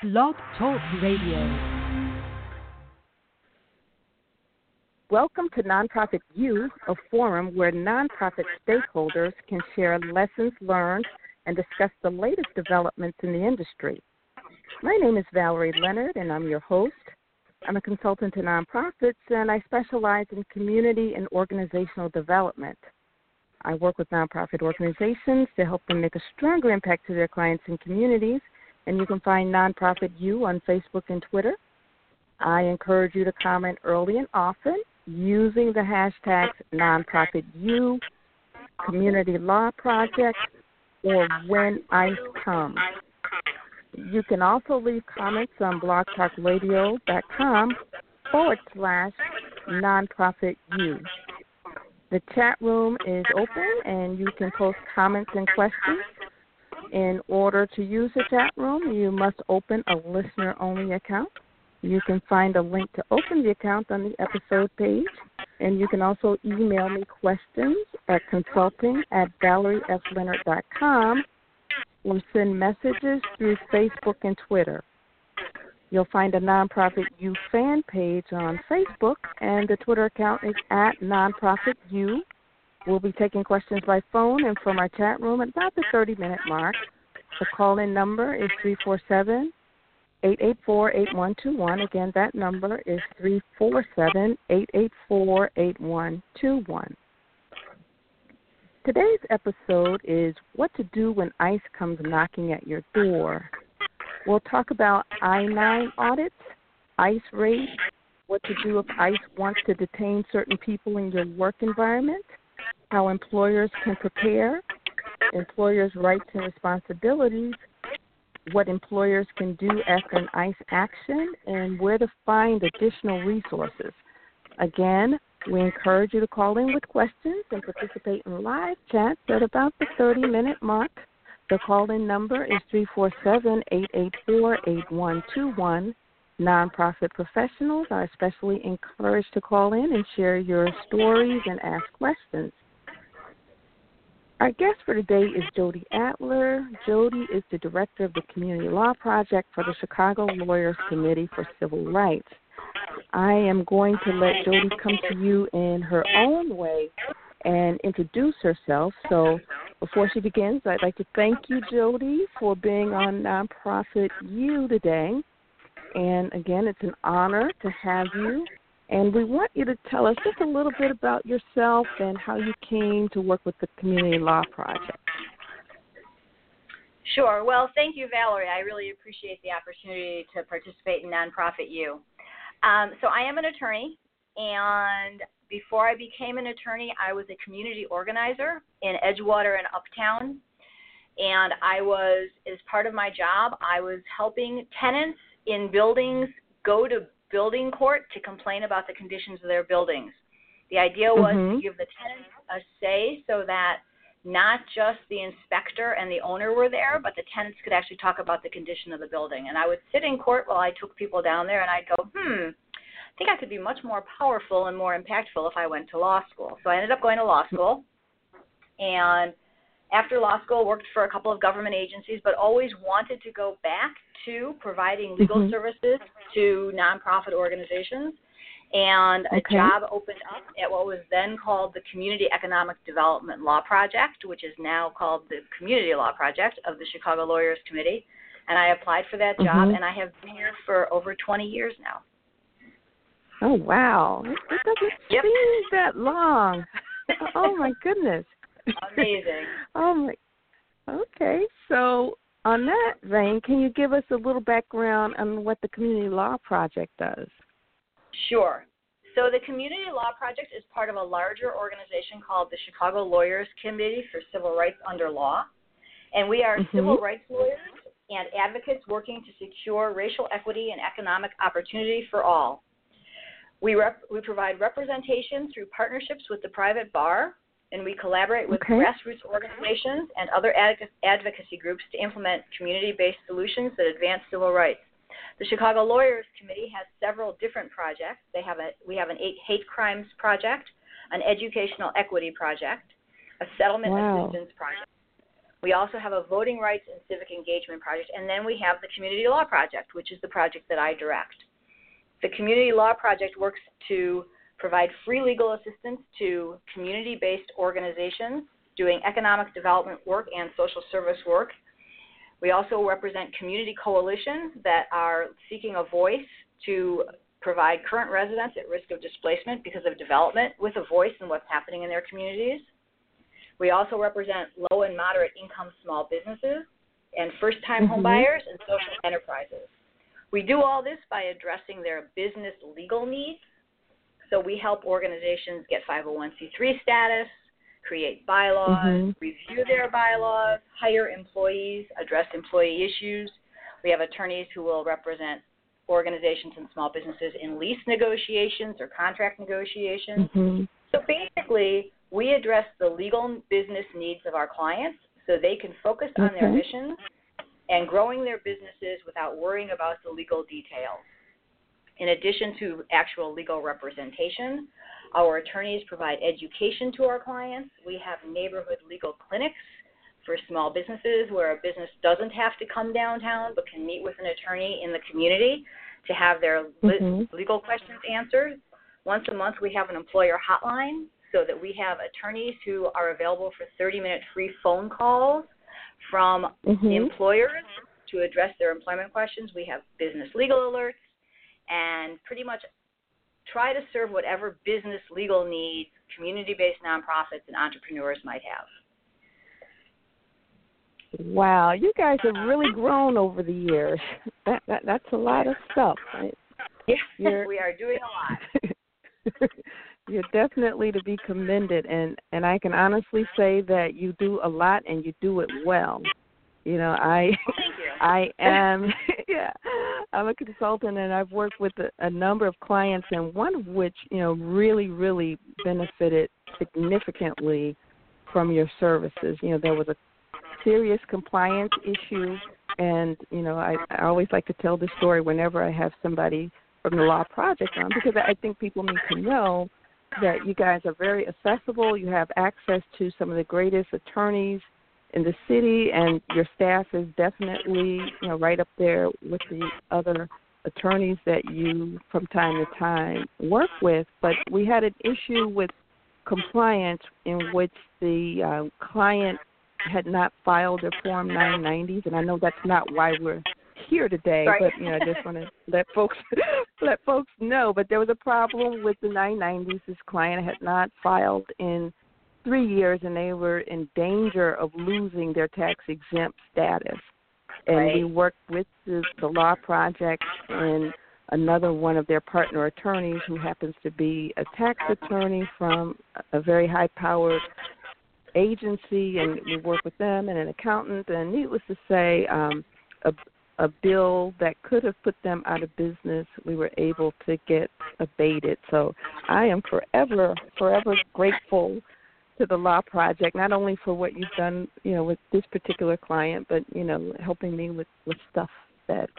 Blog Talk Radio. Welcome to Nonprofit U, a forum where nonprofit stakeholders can share lessons learned and discuss the latest developments in the industry. My name is Valerie Leonard, and I'm your host. I'm a consultant to nonprofits, and I specialize in community and organizational development. I work with nonprofit organizations to help them make a stronger impact to their clients and communities. And you can find Nonprofit U on Facebook and Twitter. I encourage you to comment early and often using the hashtags Nonprofit U, Community Law Project, or When ICE Comes. You can also leave comments on blogtalkradio.com forward slash nonprofit U. The chat room is open and you can post comments and questions. In order to use the chat room, you must open a listener only account. You can find a link to open the account on the episode page, and you can also email me questions at consulting at valeriefleonard.com or send messages through Facebook and Twitter. You'll find a Nonprofit U fan page on Facebook, and the Twitter account is at Nonprofit U. We'll be taking questions by phone and from our chat room at about the 30 minute mark. The call in number is 347 884 8121. Again, that number is 347 884 8121. Today's episode is What to Do When ICE Comes Knocking at Your Door. We'll talk about I 9 audits, ICE raids, what to do if ICE wants to detain certain people in your work environment, how employers can prepare, employers' rights and responsibilities, what employers can do after an ICE action, and where to find additional resources. Again, we encourage you to call in with questions and participate in live chats at about the 30 minute mark. The call in number is 347 884 8121. Nonprofit professionals are especially encouraged to call in and share your stories and ask questions. Our guest for today is Jody Adler. Jody is the director of the Community Law Project for the Chicago Lawyers Committee for Civil Rights. I am going to let Jody come to you in her own way and introduce herself. So before she begins, I'd like to thank you, Jody, for being on Nonprofit U today. And again, it's an honor to have you. And we want you to tell us just a little bit about yourself and how you came to work with the Community Law Project. Sure. Well, thank you, Valerie. I really appreciate the opportunity to participate in Nonprofit U. Um, so, I am an attorney, and before I became an attorney, I was a community organizer in Edgewater and Uptown. And I was, as part of my job, I was helping tenants in buildings go to building court to complain about the conditions of their buildings. The idea was mm-hmm. to give the tenants a say so that not just the inspector and the owner were there, but the tenants could actually talk about the condition of the building. And I would sit in court while I took people down there and I'd go, hmm, I think I could be much more powerful and more impactful if I went to law school. So I ended up going to law school. And after law school, worked for a couple of government agencies, but always wanted to go back to providing legal mm-hmm. services to nonprofit organizations. And a okay. job opened up at what was then called the Community Economic Development Law Project, which is now called the Community Law Project of the Chicago Lawyers Committee. And I applied for that job, mm-hmm. and I have been here for over 20 years now. Oh wow! It doesn't yep. seem that long. oh my goodness! Amazing. oh my. Okay, so on that vein, can you give us a little background on what the Community Law Project does? Sure. So the Community Law Project is part of a larger organization called the Chicago Lawyers Committee for Civil Rights Under Law, and we are mm-hmm. civil rights lawyers and advocates working to secure racial equity and economic opportunity for all. We, rep- we provide representation through partnerships with the private bar, and we collaborate with okay. grassroots organizations and other ad- advocacy groups to implement community based solutions that advance civil rights. The Chicago Lawyers Committee has several different projects. They have a, we have an eight hate crimes project, an educational equity project, a settlement wow. assistance project, We also have a voting rights and civic engagement project, and then we have the Community Law Project, which is the project that I direct. The Community Law Project works to provide free legal assistance to community based organizations doing economic development work and social service work. We also represent community coalitions that are seeking a voice to provide current residents at risk of displacement because of development with a voice in what's happening in their communities. We also represent low and moderate income small businesses and first time mm-hmm. homebuyers and social enterprises. We do all this by addressing their business legal needs. So we help organizations get 501c3 status, create bylaws, mm-hmm. review their bylaws, hire employees, address employee issues. We have attorneys who will represent organizations and small businesses in lease negotiations or contract negotiations. Mm-hmm. So basically, we address the legal business needs of our clients so they can focus on their missions and growing their businesses without worrying about the legal details. In addition to actual legal representation, our attorneys provide education to our clients. We have neighborhood legal clinics for small businesses where a business doesn't have to come downtown but can meet with an attorney in the community to have their mm-hmm. legal questions answered. Once a month, we have an employer hotline so that we have attorneys who are available for 30 minute free phone calls from mm-hmm. employers to address their employment questions. We have business legal alerts and pretty much try to serve whatever business legal needs community based nonprofits and entrepreneurs might have. Wow, you guys have really uh-huh. grown over the years. That, that that's a lot of stuff, right? Yeah, we are doing a lot. You're definitely to be commended, and and I can honestly say that you do a lot and you do it well. You know, I I am yeah, I'm a consultant and I've worked with a, a number of clients, and one of which you know really really benefited significantly from your services. You know, there was a serious compliance issue, and you know, I, I always like to tell the story whenever I have somebody from the Law Project on because I think people need to know that you guys are very accessible. You have access to some of the greatest attorneys in the city, and your staff is definitely you know right up there with the other attorneys that you from time to time work with. But we had an issue with compliance in which the uh, client had not filed their Form 990s, and I know that's not why we're here today, right. but you know, I just want to let folks let folks know. But there was a problem with the 990s. This client had not filed in three years, and they were in danger of losing their tax exempt status. And right. we worked with the, the law project and another one of their partner attorneys who happens to be a tax attorney from a very high powered agency and we work with them and an accountant and needless to say um a a bill that could have put them out of business, we were able to get abated. So I am forever, forever grateful to the Law Project, not only for what you've done, you know, with this particular client, but you know, helping me with with stuff that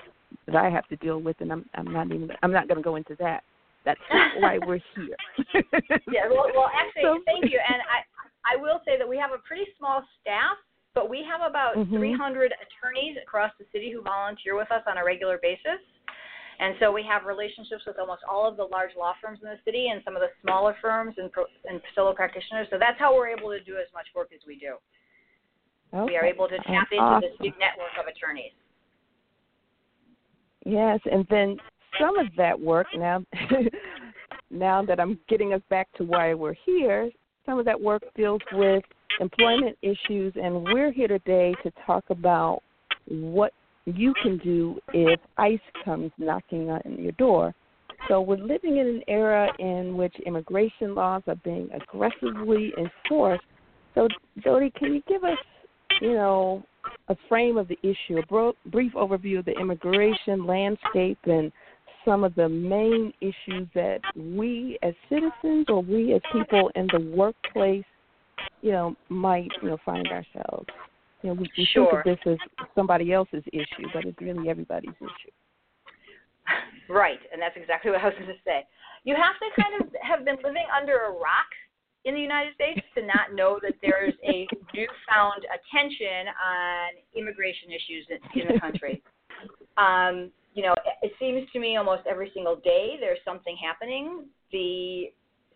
that I have to deal with, and I'm I'm not even I'm not going to go into that. That's why we're here. yeah, well, well, actually, so, thank you, and I I will say that we have a pretty small staff but we have about mm-hmm. 300 attorneys across the city who volunteer with us on a regular basis. And so we have relationships with almost all of the large law firms in the city and some of the smaller firms and, and solo practitioners. So that's how we're able to do as much work as we do. Okay. We are able to tap into awesome. this big network of attorneys. Yes, and then some of that work now now that I'm getting us back to why we're here, some of that work deals with employment issues, and we're here today to talk about what you can do if ICE comes knocking on your door. So we're living in an era in which immigration laws are being aggressively enforced. So Jody, can you give us, you know, a frame of the issue, a bro- brief overview of the immigration landscape and some of the main issues that we as citizens or we as people in the workplace you know, might, you know, find ourselves. You know, we, we sure. think of this as somebody else's issue, but it's really everybody's issue. Right, and that's exactly what I was going to say. You have to kind of have been living under a rock in the United States to not know that there's a newfound attention on immigration issues in, in the country. Um, you know, it seems to me almost every single day there's something happening. The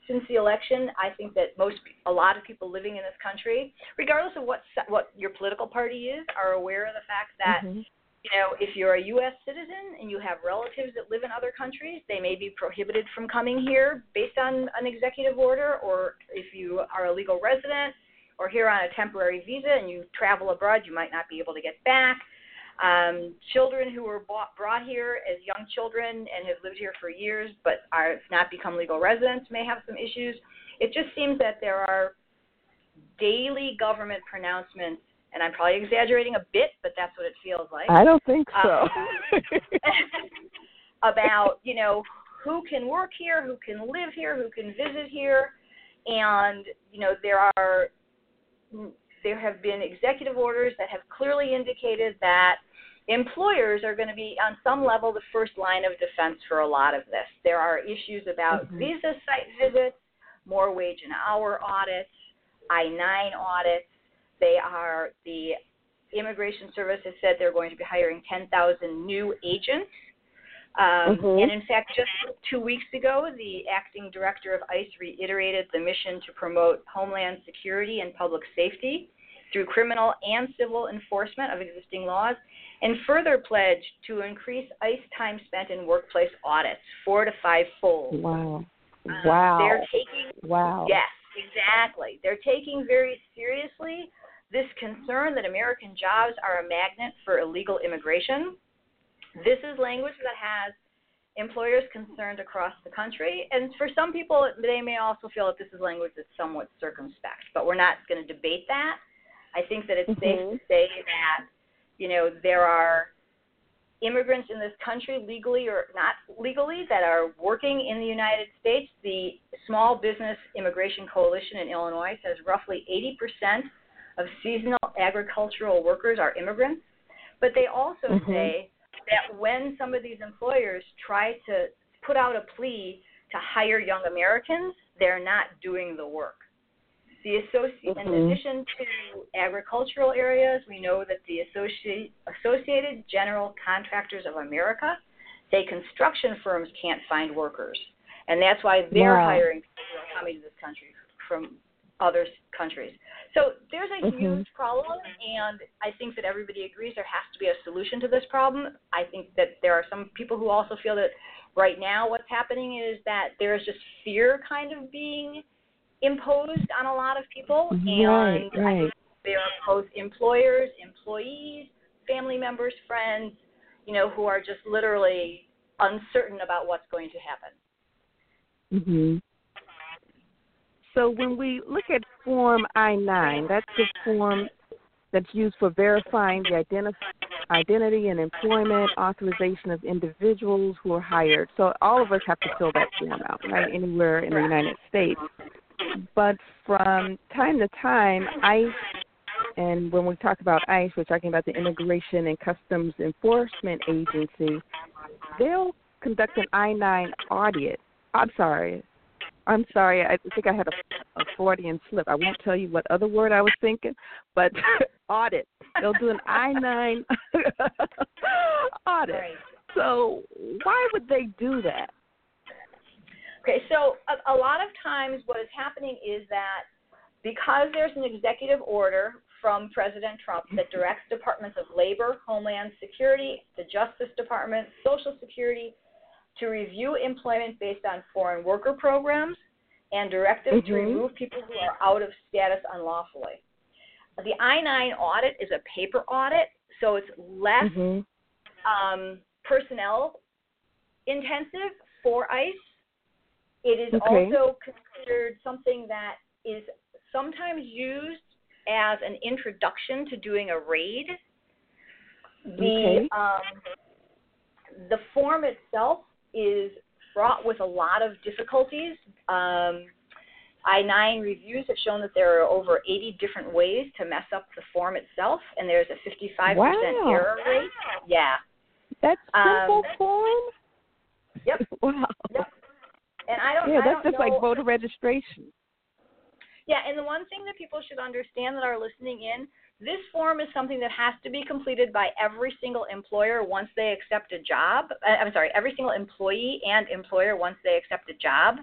since the election, I think that most a lot of people living in this country, regardless of what what your political party is, are aware of the fact that mm-hmm you know, if you're a U.S. citizen and you have relatives that live in other countries, they may be prohibited from coming here based on an executive order, or if you are a legal resident or here on a temporary visa and you travel abroad, you might not be able to get back. Um, children who were bought, brought here as young children and have lived here for years but are not become legal residents may have some issues. It just seems that there are daily government pronouncements and I'm probably exaggerating a bit, but that's what it feels like. I don't think so. Um, about you know who can work here, who can live here, who can visit here, and you know there are there have been executive orders that have clearly indicated that employers are going to be on some level the first line of defense for a lot of this. There are issues about mm-hmm. visa site visits, more wage and hour audits, I-9 audits, they are the Immigration Service has said they're going to be hiring 10,000 new agents. Um, mm-hmm. And in fact, just two weeks ago, the acting director of ICE reiterated the mission to promote homeland security and public safety through criminal and civil enforcement of existing laws, and further pledged to increase ICE time spent in workplace audits four to five fold. Wow. Um, wow. They're taking. Wow. Yes, exactly. They're taking very seriously this concern that American jobs are a magnet for illegal immigration. This is language that has employers concerned across the country. And for some people, they may also feel that this is language that's somewhat circumspect, but we're not going to debate that. I think that it's mm-hmm. safe to say that, you know, there are immigrants in this country, legally or not legally, that are working in the United States. The Small Business Immigration Coalition in Illinois says roughly 80% of seasonal agricultural workers are immigrants, but they also mm-hmm. say that when some of these employers try to put out a plea to hire young Americans, they're not doing the work. The associ- mm-hmm. In addition to agricultural areas, we know that the Associ- Associated General Contractors of America say construction firms can't find workers. And that's why they're wow. hiring people coming to this country from other countries. So there's a mm-hmm. huge problem, and I think that everybody agrees there has to be a solution to this problem. I think that there are some people who also feel that right now what's happening is that there is just fear kind of being imposed on a lot of people, right, and right. there are both employers, employees, family members, friends, you know, who are just literally uncertain about what's going to happen. Mhm. So when we look at Form I 9, that's the form that's used for verifying the identi- identity and employment authorization of individuals who are hired. So all of us have to fill that form out, right, anywhere in the United States. But from time to time, ICE, and when we talk about ICE, we're talking about the Immigration and Customs Enforcement Agency, they'll conduct an I 9 audit. I'm sorry, I'm sorry. I think I had a, a Freudian slip. I won't tell you what other word I was thinking, but audit. They'll do an I nine audit. Right. So why would they do that? Okay, so a, a lot of times what is happening is that because there's an executive order from President Trump that directs departments of labor, homeland security, the Justice Department, Social Security, to review employment based on foreign worker programs and directives mm-hmm. to remove people who are out of status unlawfully. The I 9 audit is a paper audit, so it's less mm-hmm. um, personnel intensive for ICE. It is okay. also considered something that is sometimes used as an introduction to doing a raid. The okay. um, the form itself is fraught with a lot of difficulties. Um, I-9 reviews have shown that there are over 80 different ways to mess up the form itself, and there's a 55% wow. error rate. Yeah. That's simple um, form? Yep. Wow. Yep. And I don't. Yeah, I that's don't just know, like voter registration. Yeah, and the one thing that people should understand that are listening in, this form is something that has to be completed by every single employer once they accept a job. Uh, I'm sorry, every single employee and employer once they accept a job.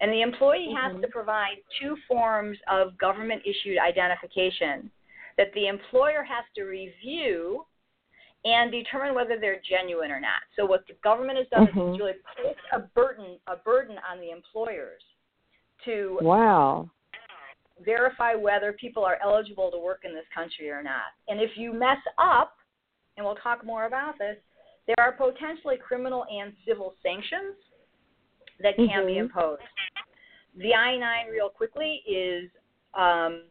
And the employee mm-hmm. has to provide two forms of government issued identification that the employer has to review and determine whether they're genuine or not. So what the government has done mm-hmm. is really put a burden a burden on the employers to wow verify whether people are eligible to work in this country or not. And if you mess up, and we'll talk more about this, there are potentially criminal and civil sanctions that can mm-hmm. be imposed. The I 9 real quickly is um,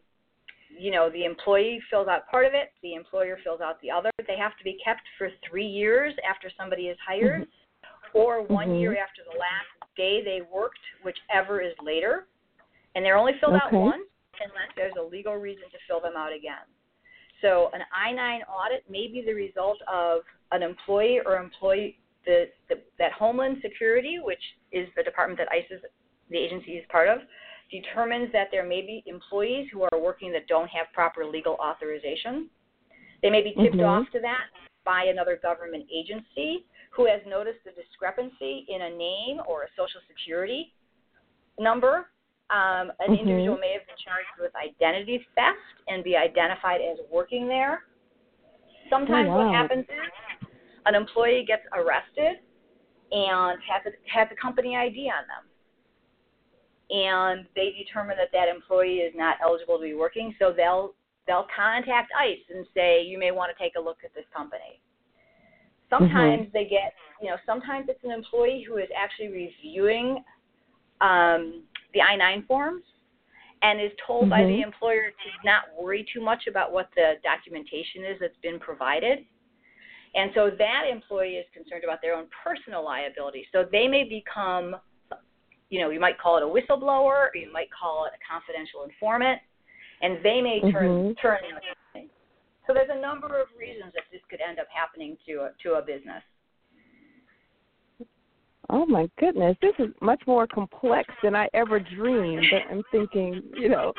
you know, the employee fills out part of it, the employer fills out the other. They have to be kept for three years after somebody is hired, mm-hmm. or one mm-hmm. year after the last day they worked, whichever is later. And they're only filled okay. out once unless there's a legal reason to fill them out again. So an I-9 audit may be the result of an employee or employee the, the, that Homeland Security, which is the department that ICE is the agency is part of, determines that there may be employees who are working that don't have proper legal authorization. They may be tipped mm-hmm. off to that by another government agency who has noticed a discrepancy in a name or a social security number. Um, an mm-hmm. individual may have been charged with identity theft and be identified as working there. Sometimes oh, wow. what happens is an employee gets arrested and has a, has a company ID on them and they determine that that employee is not eligible to be working, so they'll they'll contact ICE and say you may want to take a look at this company. Sometimes mm-hmm. they get, you know, sometimes it's an employee who is actually reviewing um, the I-9 forms and is told mm-hmm. by the mm-hmm. employer to not worry too much about what the documentation is that's been provided. And so that employee is concerned about their own personal liability. So they may become you know, you might call it a whistleblower, or you might call it a confidential informant, and they may turn mm-hmm. turn in. So there's a number of reasons that this could end up happening to a, to a business. Oh my goodness, this is much more complex than I ever dreamed. I'm thinking, you know,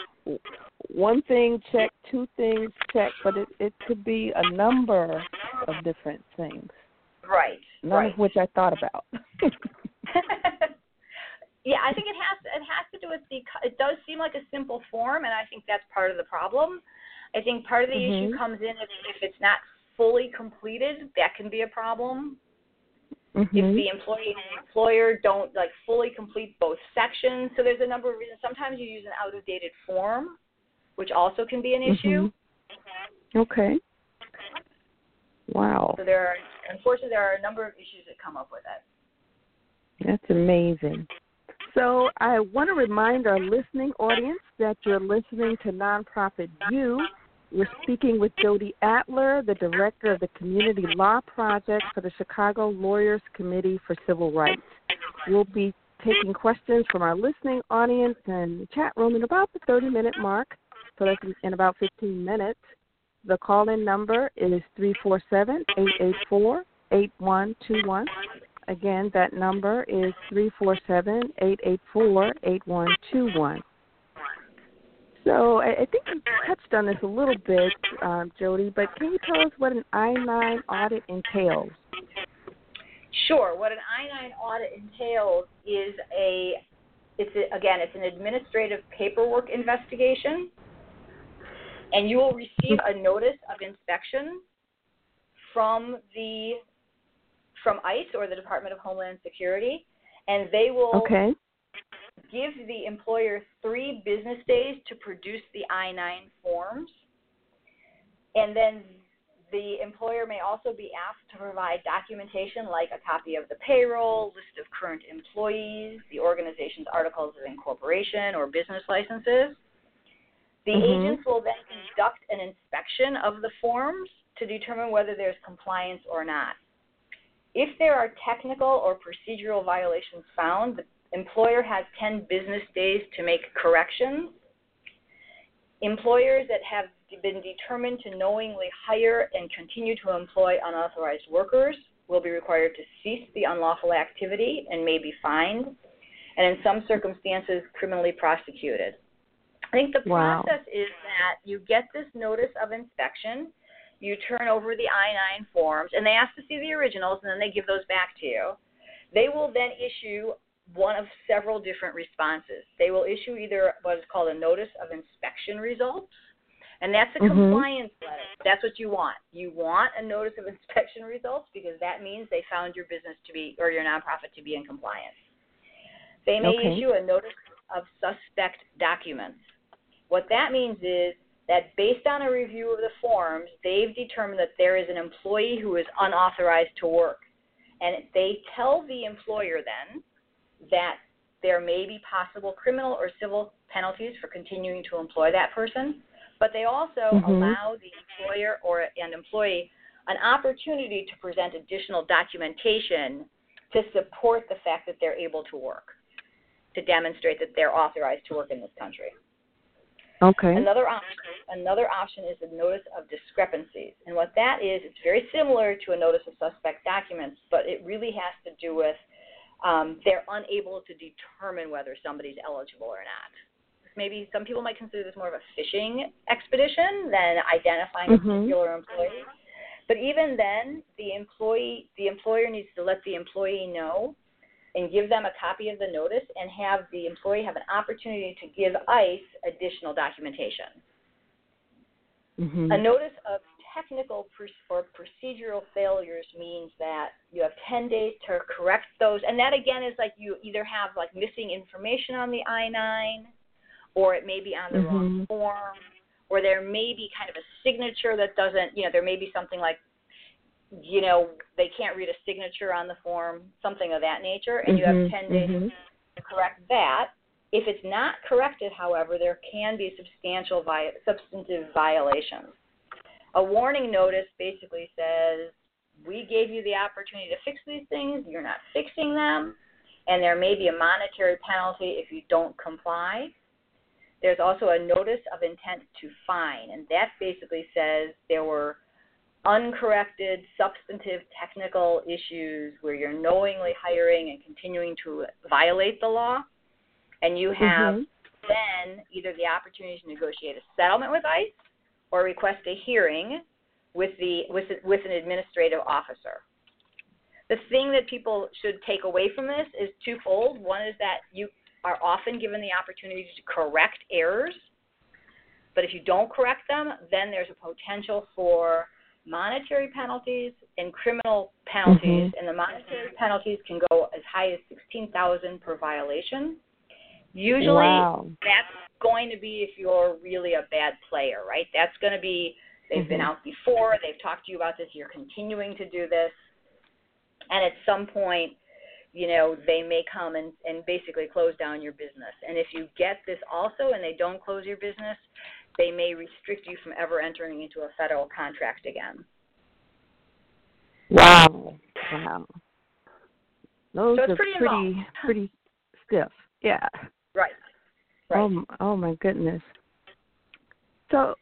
one thing check, two things check, but it it could be a number of different things. Right. None right. of which I thought about. Yeah, I think it has it has to do with the it does seem like a simple form, and I think that's part of the problem. I think part of the mm-hmm. issue comes in if, if it's not fully completed, that can be a problem. Mm-hmm. If the employee and the employer don't like fully complete both sections, so there's a number of reasons. Sometimes you use an out of dated form, which also can be an issue. Mm-hmm. Okay. Wow. So there are unfortunately there are a number of issues that come up with it. That's amazing. So I want to remind our listening audience that you're listening to Nonprofit U. We're speaking with Jody Adler, the director of the Community Law Project for the Chicago Lawyers Committee for Civil Rights. We'll be taking questions from our listening audience and chat room in about the 30 minute mark, so that's in about 15 minutes. The call in number is 347 884 8121. Again, that number is 347 884 8121. So I, I think you touched on this a little bit, um, Jody, but can you tell us what an I 9 audit entails? Sure. What an I 9 audit entails is a, it's a, again, it's an administrative paperwork investigation, and you will receive a notice of inspection from the from ICE or the Department of Homeland Security, and they will okay. Give the employer three business days to produce the I 9 forms. And then the employer may also be asked to provide documentation like a copy of the payroll, list of current employees, the organization's articles of incorporation or business licenses. The mm-hmm. agents will then conduct an inspection of the forms to determine whether there's compliance or not. If there are technical or procedural violations found, the employer has 10 business days to make corrections. Employers that have been determined to knowingly hire and continue to employ unauthorized workers will be required to cease the unlawful activity and may be fined, and in some circumstances, criminally prosecuted. I think the Wow. process is that you get this notice of inspection, you turn over the I 9 forms, and they ask to see the originals, and then they give those back to you. They will then issue one of several different responses. They will issue either what is called a notice of inspection results, and that's a Mhm. compliance letter. That's what you want. You want a notice of inspection results because that means they found your business to be or your nonprofit to be in compliance. They may Okay. issue a notice of suspect documents. What that means is that based on a review of the forms, they've determined that there is an employee who is unauthorized to work. And they tell the employer then that there may be possible criminal or civil penalties for continuing to employ that person, but they also Mhm. allow the employer or an employee an opportunity to present additional documentation to support the fact that they're able to work, to demonstrate that they're authorized to work in this country. Okay. Another option, another option is a notice of discrepancies, and what that is, it's very similar to a notice of suspect documents, but it really has to do with um, they're unable to determine whether somebody's eligible or not. Maybe some people might consider this more of a fishing expedition than identifying a Mhm. particular employee. But even then, the employee, the employer needs to let the employee know and give them a copy of the notice and have the employee have an opportunity to give ICE additional documentation. Mhm. A notice of technical or procedural failures means that you have 10 days to correct those. And that again is like you either have like missing information on the I-9 or it may be on the wrong Mhm. form or there may be kind of a signature that doesn't, you know, there may be something like you know, they can't read a signature on the form, something of that nature, and you have Mhm, 10 days mhm. to correct that. If it's not corrected, however, there can be substantial vi- substantive violations. A warning notice basically says, we gave you the opportunity to fix these things, you're not fixing them, and there may be a monetary penalty if you don't comply. There's also a notice of intent to fine, and that basically says there were uncorrected substantive technical issues where you're knowingly hiring and continuing to violate the law, and you have Mhm. then either the opportunity to negotiate a settlement with ICE or request a hearing with the with with an administrative officer. The thing that people should take away from this is twofold. One is that you are often given the opportunity to correct errors, but if you don't correct them, then there's a potential for monetary penalties and criminal penalties, Mhm. and the monetary penalties can go as high as sixteen thousand per violation. Usually, Wow. that's going to be if you're really a bad player, right? That's going to be they've been Mhm. out before, they've talked to you about this, you're continuing to do this, and at some point, you know, they may come and, and basically close down your business. And if you get this also and they don't close your business, they may restrict you from ever entering into a federal contract again. Wow. Wow. Those So it's are pretty pretty pretty stiff. Yeah. Right. Right. Oh, oh my goodness. So,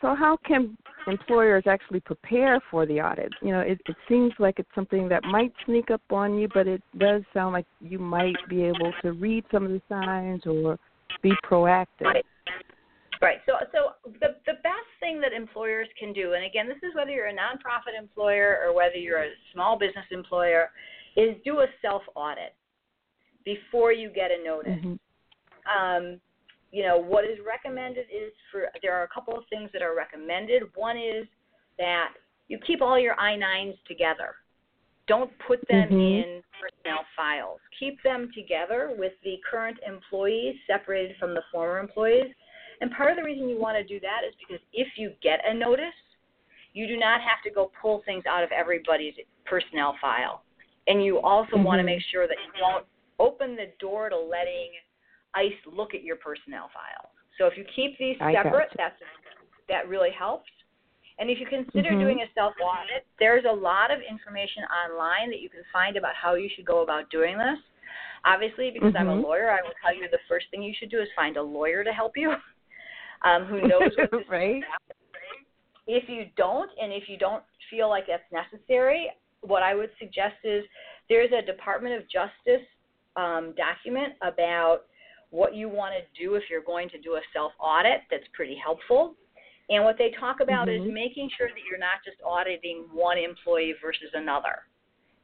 so how can employers actually prepare for the audit? You know, it, it seems like it's something that might sneak up on you, but it does sound like you might be able to read some of the signs or be proactive. Right. Right. So, so the the best thing that employers can do, and again, this is whether you're a nonprofit employer or whether you're a small business employer, is do a self audit before you get a notice. Mhm. Um, you know, what is recommended is for there are a couple of things that are recommended. One is that you keep all your I-9s together. Don't put them Mhm. in personnel files. Keep them together with the current employees separated from the former employees. And part of the reason you want to do that is because if you get a notice, you do not have to go pull things out of everybody's personnel file. And you also want to make sure that you don't open the door to letting ICE look at your personnel file. So if you keep these separate, that's that really helps. And if you consider Mhm. doing a self audit, there's a lot of information online that you can find about how you should go about doing this. Obviously, because I'm a Mhm. lawyer, I will tell you the first thing you should do is find a lawyer to help you um, who knows what this right? If you don't, and if you don't feel like that's necessary, what I would suggest is there's a Department of Justice um, document about what you want to do if you're going to do a self audit that's pretty helpful. And what they talk about Mhm. is making sure that you're not just auditing one employee versus another.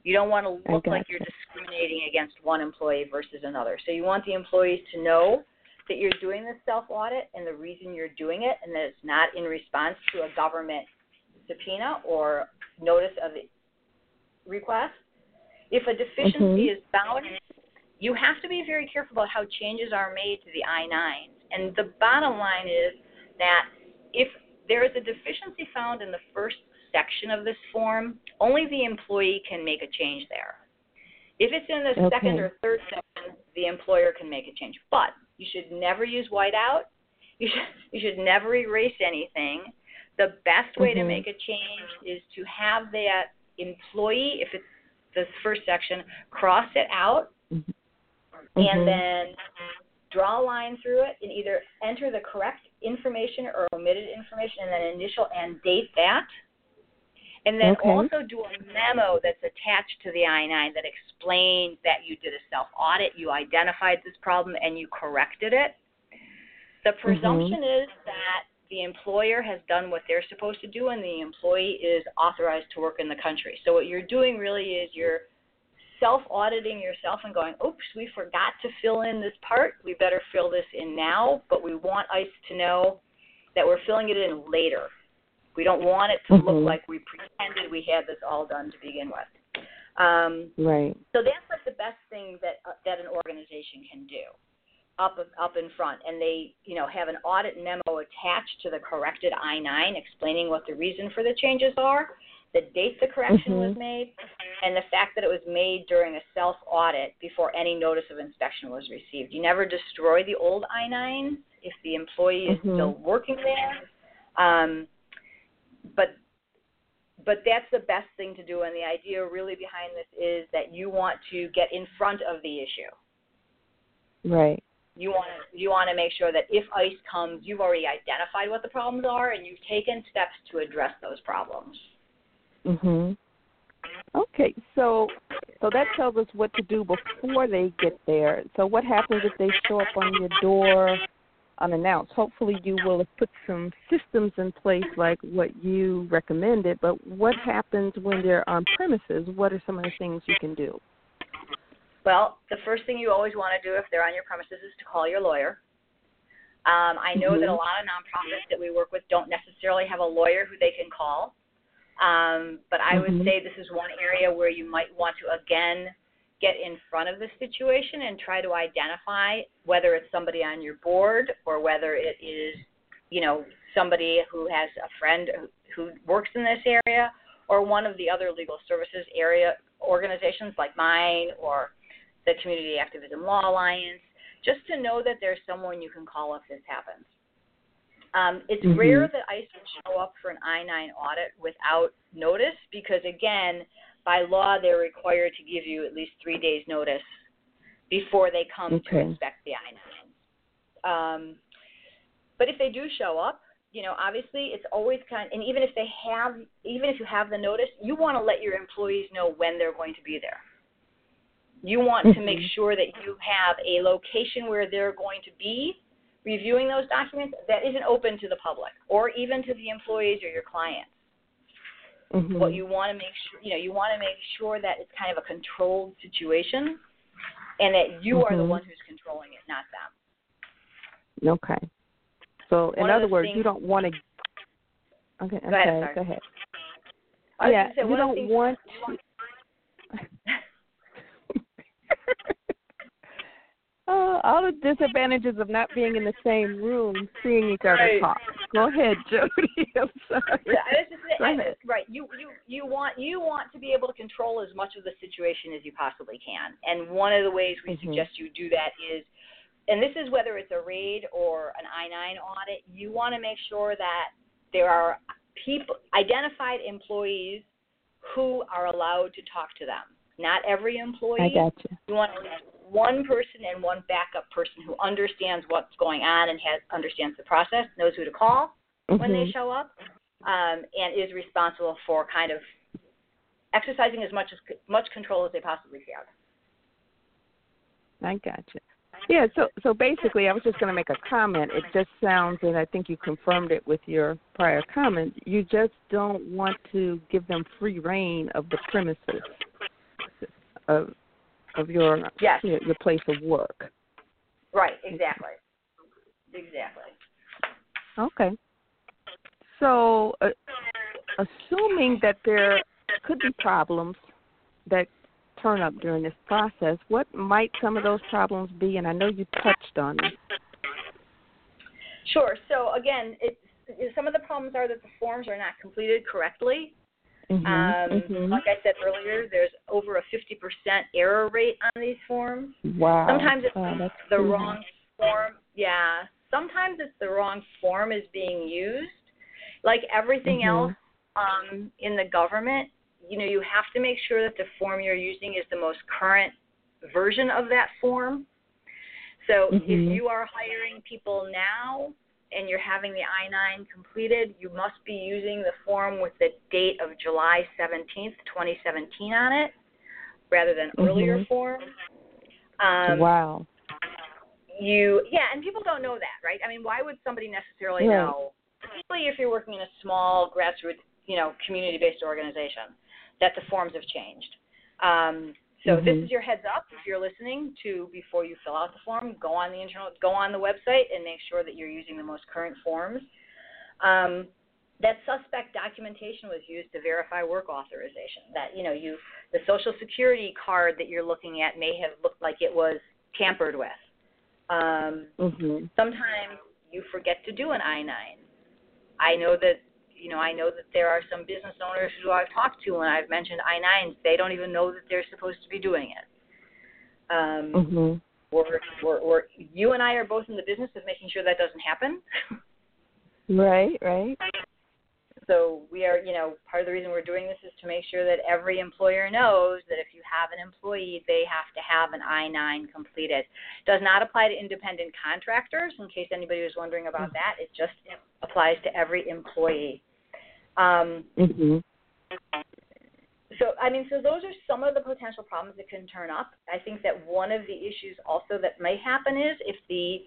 You don't want to look like you're discriminating against one employee versus another. So you want the employees to know that you're doing this self audit and the reason you're doing it, and that it's not in response to a government subpoena or notice of request. If a deficiency Mhm. is found, you have to be very careful about how changes are made to the I 9s. And the bottom line is that if there is a deficiency found in the first section of this form, only the employee can make a change there. If it's in the Okay. second or third section, the employer can make a change. But you should never use whiteout. You should you should never erase anything. The best way to Mhm. make a change is to have that employee, if it's the first section, cross it out Mhm. and then draw a line through it and either enter the correct information or omitted information and then initial and date that. And then Okay. also do a memo that's attached to the I 9 that explains that you did a self audit, you identified this problem, and you corrected it. The presumption is that the employer has done what they're supposed to do and the employee is authorized to work in the country. So what you're doing really is you're self auditing yourself and going, oops, we forgot to fill in this part. We better fill this in now, but we want ICE to know that we're filling it in later. We don't want it to look Mhm. like we pretended we had this all done to begin with. Um, Right. so that's like the best thing that uh, that an organization can do, up up in front, and they you know have an audit memo attached to the corrected I-9 explaining what the reason for the changes are, the date the correction was Mhm. made, and the fact that it was made during a self audit before any notice of inspection was received. You never destroy the old I-9 if the employee is Mhm. still working there. Um, but but that's the best thing to do and the idea really behind this is that you want to get in front of the issue Right. you want to you want to make sure that if ice comes you've already identified what the problems are and you've taken steps to address those problems Mhm. Okay, so so that tells us what to do before they get there. So what happens if they show up on your door unannounced? Hopefully you will have put some systems in place like what you recommended, but what happens when they're on premises? What are some of the things you can do? well the first thing you always want to do if they're on your premises is to call your lawyer um, I know that a Mhm. lot of nonprofits that we work with don't necessarily have a lawyer who they can call. Um, but I would Mhm. say this is one area where you might want to again get in front of the situation and try to identify whether it's somebody on your board or whether it is, you know, somebody who has a friend who, who works in this area or one of the other legal services area organizations like mine or the Community Activism Law Alliance, just to know that there's someone you can call if this happens. Um, it's Mhm. rare that ICE will show up for an I 9 audit without notice because, again, by law, they're required to give you at least three days' notice before they come to inspect the I 9. Um, but if they do show up, you know, obviously it's always kind and even if they have, even if you have the notice, you want to let your employees know when they're going to be there. You want to make Mhm. sure that you have a location where they're going to be reviewing those documents that isn't open to the public or even to the employees or your clients. Mhm. What you want to make sure, you know, you want to make sure that it's kind of a controlled situation and that you are the Mhm. one who's controlling it, not them. Okay. So in One other the words, you don't want to Okay, okay, Go ahead, go ahead. Yeah, say, you one of the don't things- want Uh, all the disadvantages of not being in the same room, seeing each other Right. talk. Go ahead, Jody. I'm sorry. Yeah, I just Go I- ahead. right. You you you want you want to be able to control as much of the situation as you possibly can. And one of the ways we Mhm. suggest you do that is and this is whether it's a raid or an I-9 audit, you want to make sure that there are people identified employees who are allowed to talk to them. Not every employee. I got you. You want least one person and one backup person who understands what's going on and has understands the process, knows who to call when they Mhm. show up, um, and is responsible for kind of exercising as much as much control as they possibly can. I got you. Yeah, so so basically, I was just going to make a comment. It just sounds, and I think you confirmed it with your prior comment. You just don't want to give them free rein of the premises of of your yes. your, your place of work. Right. Exactly. Exactly. Okay. So, uh, assuming that there could be problems that turn up during this process, what might some of those problems be? And I know you touched on this. Sure. So again, some of the problems are that the forms are not completed correctly. Mm-hmm, um, mm-hmm. Like I said earlier, there's over a 50% error rate on these forms. Wow. Sometimes it's wow, the wrong form. Yeah. Sometimes it's the wrong form is being used. Like everything Mhm. else um, in the government, you know, you have to make sure that the form you're using is the most current version of that form. So if Mhm. you are hiring people now and you're having the I-9 completed, you must be using the form with the date of July 17th, 2017 on it, rather than earlier Mhm. forms. Um, wow. you yeah and people don't know that right i mean why would somebody necessarily Right. know particularly if you're working in a small grassroots you know community based organization that the forms have changed um, so this Mhm. is your heads up if you're listening to before you fill out the form go on the internal go on the website and make sure that you're using the most current forms um, that suspect documentation was used to verify work authorization that you know you the social security card that you're looking at may have looked like it was tampered with um, Mhm. sometimes you forget to do an I-9. I know that you know I know that there are some business owners who I've talked to when I've mentioned I-9s, they don't even know that they're supposed to be doing it. Um, Mhm. we're, we're, we're, you and I are both in the business of making sure that doesn't happen. Right. Right. So we are, you know, part of the reason we're doing this is to make sure that every employer knows that if you have an employee, they have to have an I-9 completed. Does not apply to independent contractors, in case anybody was wondering about that. It just applies to every employee. Um, Mhm. so I mean, so those are some of the potential problems that can turn up. I think that one of the issues also that may happen is if the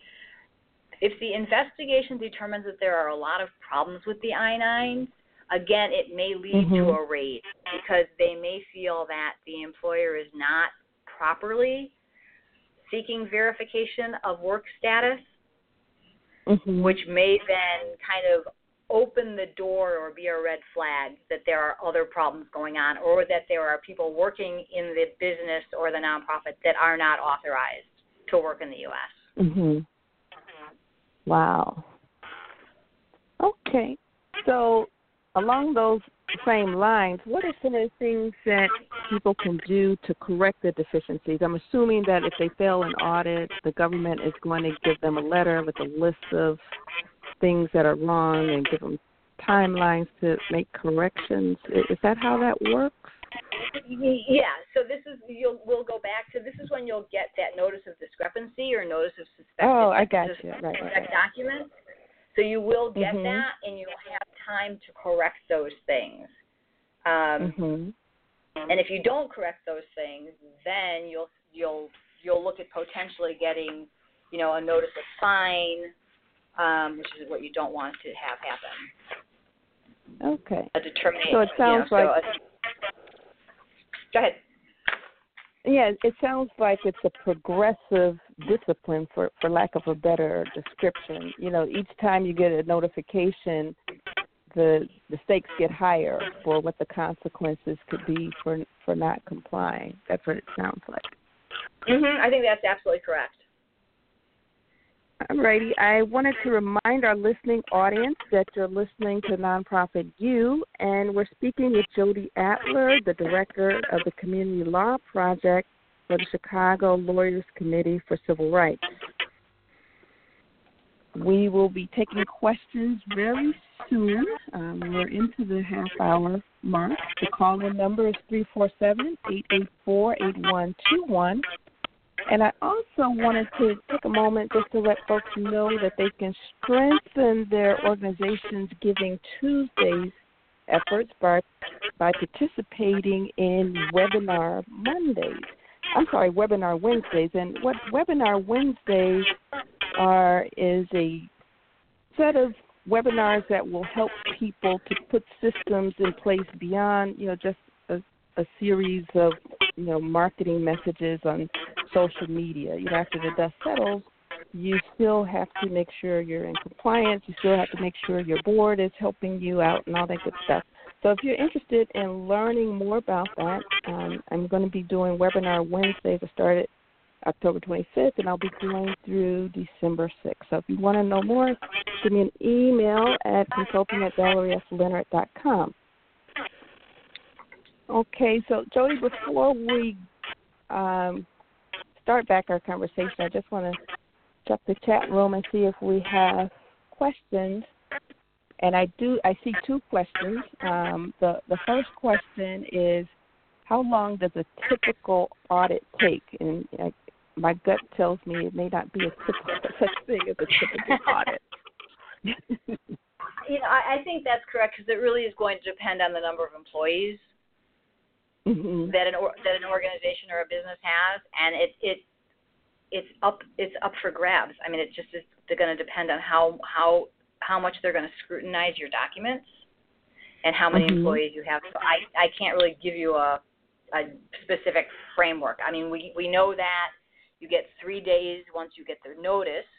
if the investigation determines that there are a lot of problems with the I-9, again, it may lead to Mhm. a raid because they may feel that the employer is not properly seeking verification of work status, Mhm. which may then kind of open the door or be a red flag that there are other problems going on or that there are people working in the business or the nonprofit that are not authorized to work in the U.S. Mhm. Wow. Okay. So, along those same lines, what are some of the things that people can do to correct the deficiencies? I'm assuming that if they fail an audit, the government is going to give them a letter with a list of things that are wrong and give them timelines to make corrections. Is that how that works? Yeah, so this is you'll we'll go back to this is when you'll get that notice of discrepancy or notice of suspected Oh, I got you. Right, right, right. document. So you will get Mhm. that, and you'll have time to correct those things. Um, Mhm. And if you don't correct those things, then you'll you'll you'll look at potentially getting, you know, a notice of fine, um, which is what you don't want to have happen. Okay. A determination. So it sounds you know, like- so a- go ahead. Yeah, it sounds like it's a progressive discipline, for for lack of a better description. You know, each time you get a notification, the the stakes get higher for what the consequences could be for for not complying. That's what it sounds like. hmm I think that's absolutely correct. Alrighty, I wanted to remind our listening audience that you're listening to Nonprofit U, and we're speaking with Jody Adler, the director of the Community Law Project for the Chicago Lawyers Committee for Civil Rights. We will be taking questions very soon. Um, we're into the half hour mark. The call in number is 347 884 8121. And I also wanted to take a moment just to let folks know that they can strengthen their organization's Giving Tuesdays efforts by by participating in Webinar Mondays. I'm sorry, Webinar Wednesdays. And what Webinar Wednesdays are is a set of webinars that will help people to put systems in place beyond, you know, just a, series of, you know, marketing messages on social media. You know, after the dust settles, you still have to make sure you're in compliance. You still have to make sure your board is helping you out and all that good stuff. So if you're interested in learning more about that, um, I'm going to be doing webinar Wednesdays. I started October 25th, and I'll be doing through December 6th. So if you want to know more, give me an email at consulting at valeriefleonard.com. Okay, so Jody, before we um, start back our conversation, I just want to check the chat room and see if we have questions. And I do. I see two questions. Um, the the first question is, how long does a typical audit take? And I, my gut tells me it may not be a typical such thing as a typical audit. you know, I, I think that's correct because it really is going to depend on the number of employees mm-hmm. that an or, that an organization or a business has, and it it it's up it's up for grabs. I mean, it's just it's going to depend on how how how much they're going to scrutinize your documents and how many mm-hmm. employees you have. So I I can't really give you a a specific framework. I mean, we we know that you get three days once you get their notice.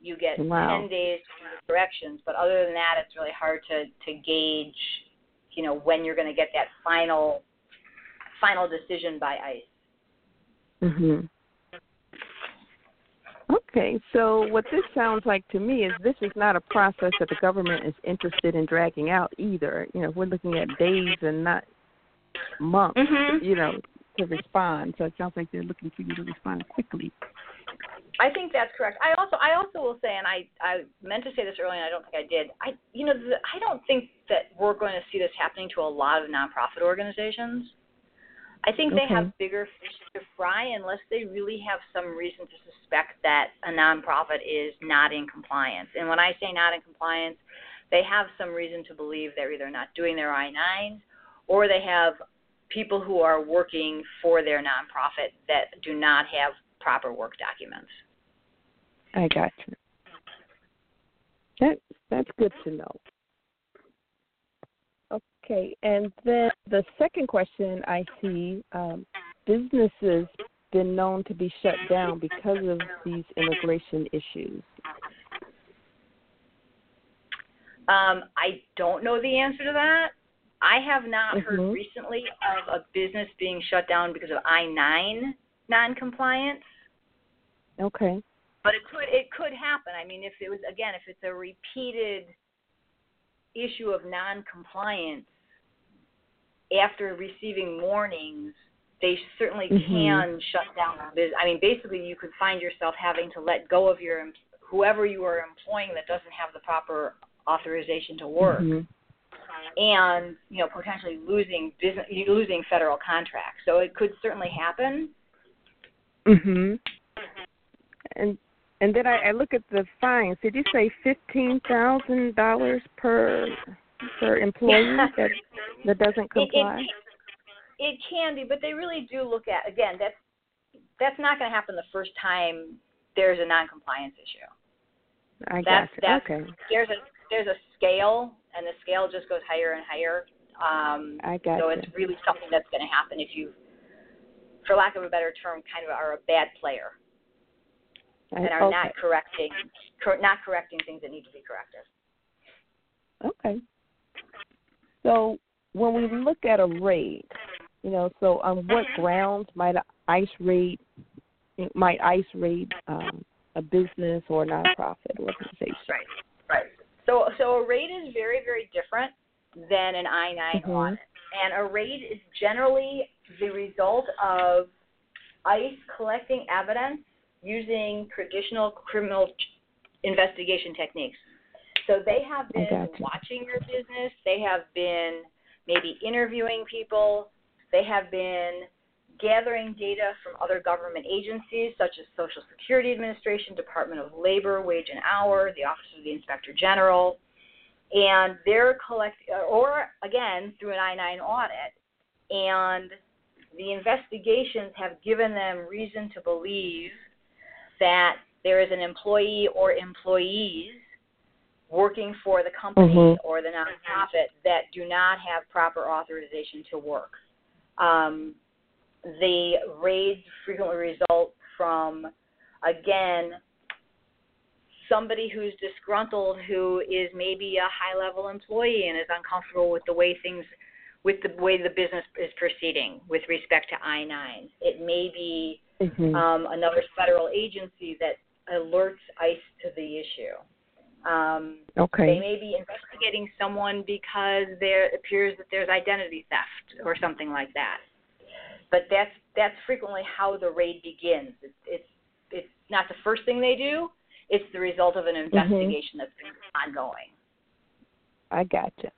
You get wow. ten days the corrections, but other than that, it's really hard to to gauge, you know, when you're going to get that final final decision by ICE. Mhm. Okay, so what this sounds like to me is this is not a process that the government is interested in dragging out either. You know, we're looking at days and not months, mm-hmm. you know, to respond. So it sounds like they're looking for you to respond quickly. I think that's correct. I also I also will say, and I I meant to say this earlier, and I don't think I did. I you know the, I don't think that we're going to see this happening to a lot of nonprofit organizations. I think okay. they have bigger fish to fry unless they really have some reason to suspect that a nonprofit is not in compliance. And when I say not in compliance, they have some reason to believe they're either not doing their I 9s or they have people who are working for their nonprofit that do not have proper work documents. I got you. That that's good to know. Okay, and then the second question I see um, businesses been known to be shut down because of these immigration issues. Um, I don't know the answer to that. I have not mm-hmm. heard recently of a business being shut down because of I nine non-compliance. Okay. But it could it could happen. I mean, if it was again, if it's a repeated issue of non-compliance after receiving warnings, they certainly mm-hmm. can shut down the business. I mean, basically, you could find yourself having to let go of your whoever you are employing that doesn't have the proper authorization to work. Mm-hmm and you know potentially losing business losing federal contracts. So it could certainly happen. Mhm. And and then I, I look at the fines. Did you say fifteen thousand dollars per per employee that that doesn't comply? It, it, it can be, but they really do look at again. That's that's not going to happen the first time there's a non-compliance issue. I that's, you. That's, okay. There's a there's a scale and the scale just goes higher and higher. Um, I got so it's really something that's going to happen if you, for lack of a better term, kind of are a bad player and are okay. not correcting cor- not correcting things that need to be corrected. Okay. So when we look at a raid, you know, so on what grounds might ICE raid might ICE raid um, a business or a nonprofit organization? Right. Right. So, so a raid is very, very different than an I 9 mm-hmm. audit. And a raid is generally the result of ICE collecting evidence using traditional criminal investigation techniques. So they have been watching your business, they have been maybe interviewing people, they have been gathering data from other government agencies such as Social Security Administration, Department of Labor, Wage and Hour, the Office of the Inspector General, and they're collecting, or again through an I 9 audit, and the investigations have given them reason to believe that there is an employee or employees working for the company Mhm. or the nonprofit that do not have proper authorization to work. Um, the raids frequently result from, again, somebody who's disgruntled who is maybe a high level employee and is uncomfortable with the way things with the way the business is proceeding with respect to I-9. It may be Mhm. um, another federal agency that alerts ICE to the issue. Um, they may be investigating someone because there appears that there's identity theft or something like that. But that's that's frequently how the raid begins. It's it's it's not the first thing they do. It's the result of an investigation that's been ongoing. I gotcha.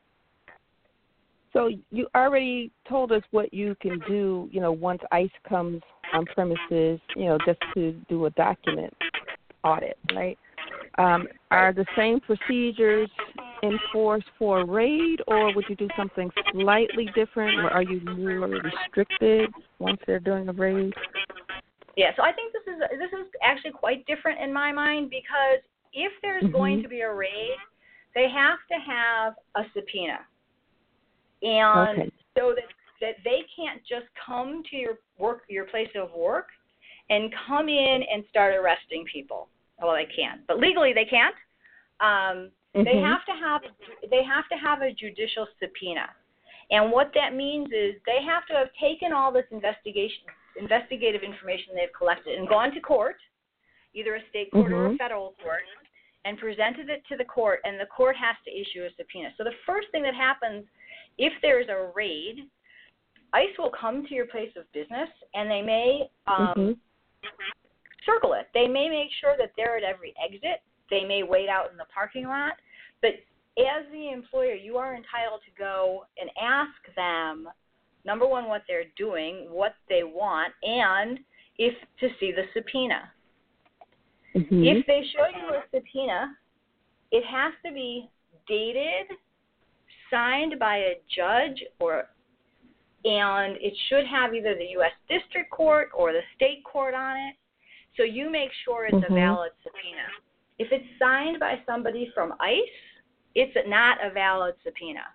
So you already told us what you can do, you know, once ICE comes on premises, you know, just to do a document audit, right? Um, are the same procedures enforced for a raid, or would you do something slightly different, or are you more restricted once they're doing a raid? Yeah, so I think this is this is actually quite different in my mind because if there's going Mhm. to be a raid, they have to have a subpoena, and Okay. so that that they can't just come to your work your place of work and come in and start arresting people. Well, they can, but legally they can't. Um, They Mhm. have to have they have to have a judicial subpoena, and what that means is they have to have taken all this investigation investigative information they've collected and gone to court, either a state court or a Mhm. federal court, and presented it to the court, and the court has to issue a subpoena. So the first thing that happens if there's a raid, ICE will come to your place of business, and they may um, Mhm. Circle it. They may make sure that they're at every exit. They may wait out in the parking lot. But as the employer, you are entitled to go and ask them, number one, what they're doing, what they want, and if to see the subpoena. Mhm. If they show you a subpoena, it has to be dated, signed by a judge, or and it should have either the U.S. District Court or the state court on it. So you make sure it's a Mhm. valid subpoena. If it's signed by somebody from ICE, it's not a valid subpoena.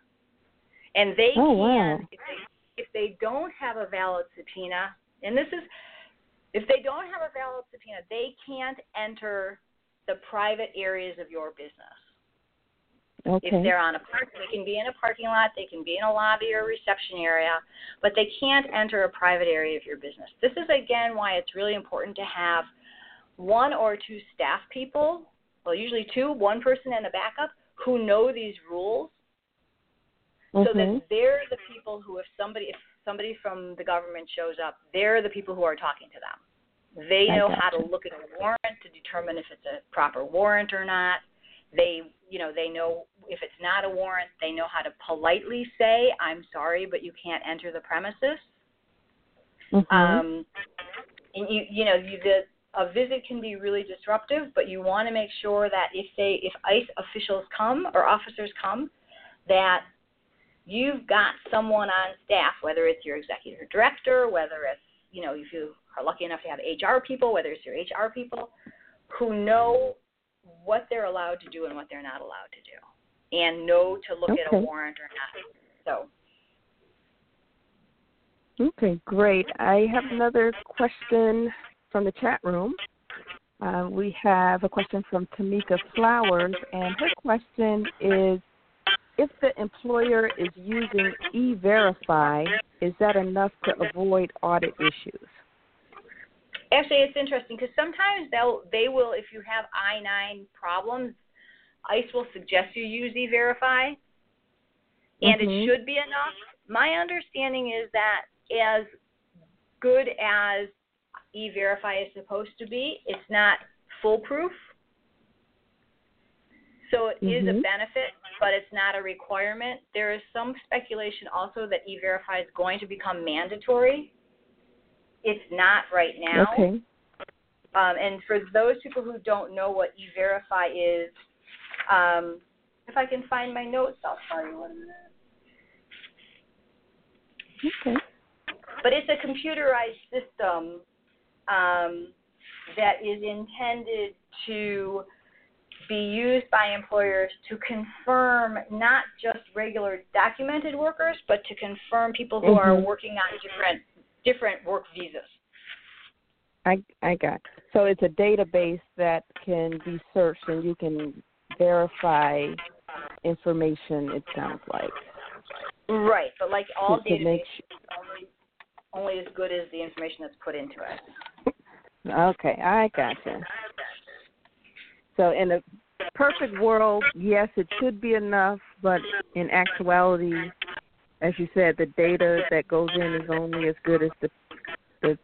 And they Oh, can, wow. if, they, if they don't have a valid subpoena, and this is, if they don't have a valid subpoena, they can't enter the private areas of your business. Okay. If they're on a park, they can be in a parking lot, they can be in a lobby or reception area, but they can't enter a private area of your business. This is again why it's really important to have one or two staff people, well, usually two, one person and a backup, who know these rules, so Mhm. that they're the people who, if somebody, if somebody from the government shows up, they're the people who are talking to them. They know how to look at a warrant to determine if it's a proper warrant or not. They, you know, they know if it's not a warrant, they know how to politely say, "I'm sorry, but you can't enter the premises." Mhm. Um, and you, you know, you, the a visit can be really disruptive, but you want to make sure that if they, if ICE officials come or officers come, that you've got someone on staff, whether it's your executive director, whether it's, you know, if you are lucky enough to have HR people, whether it's your HR people, who know what they're allowed to do and what they're not allowed to do, and know to look at a warrant or not. So, Okay, great. I have another question from the chat room. Uh, we have a question from Tamika Flowers, and her question is if the employer is using e-verify, is that enough to avoid audit issues? Actually, it's interesting because sometimes they'll they will if you have I nine problems, ICE will suggest you use E-Verify, and it Mhm. should be enough. My understanding is that as good as E-Verify is supposed to be, it's not foolproof. So it is a Mhm. benefit, but it's not a requirement. There is some speculation also that E-Verify is going to become mandatory. It's not right now. Okay. Um, and for those people who don't know what E-Verify is, um, if I can find my notes, I'll tell you what it is. Okay. but it's a computerized system um, that is intended to be used by employers to confirm not just regular documented workers, but to confirm people who mm-hmm. are working on different different work visas. I I got. So it's a database that can be searched and you can verify information. It sounds like. Right, but like all to, databases, make only only as good as the information that's put into it. okay, I gotcha. So in a perfect world, yes, it should be enough, but in actuality, as you said, the data that goes in is only as good as the the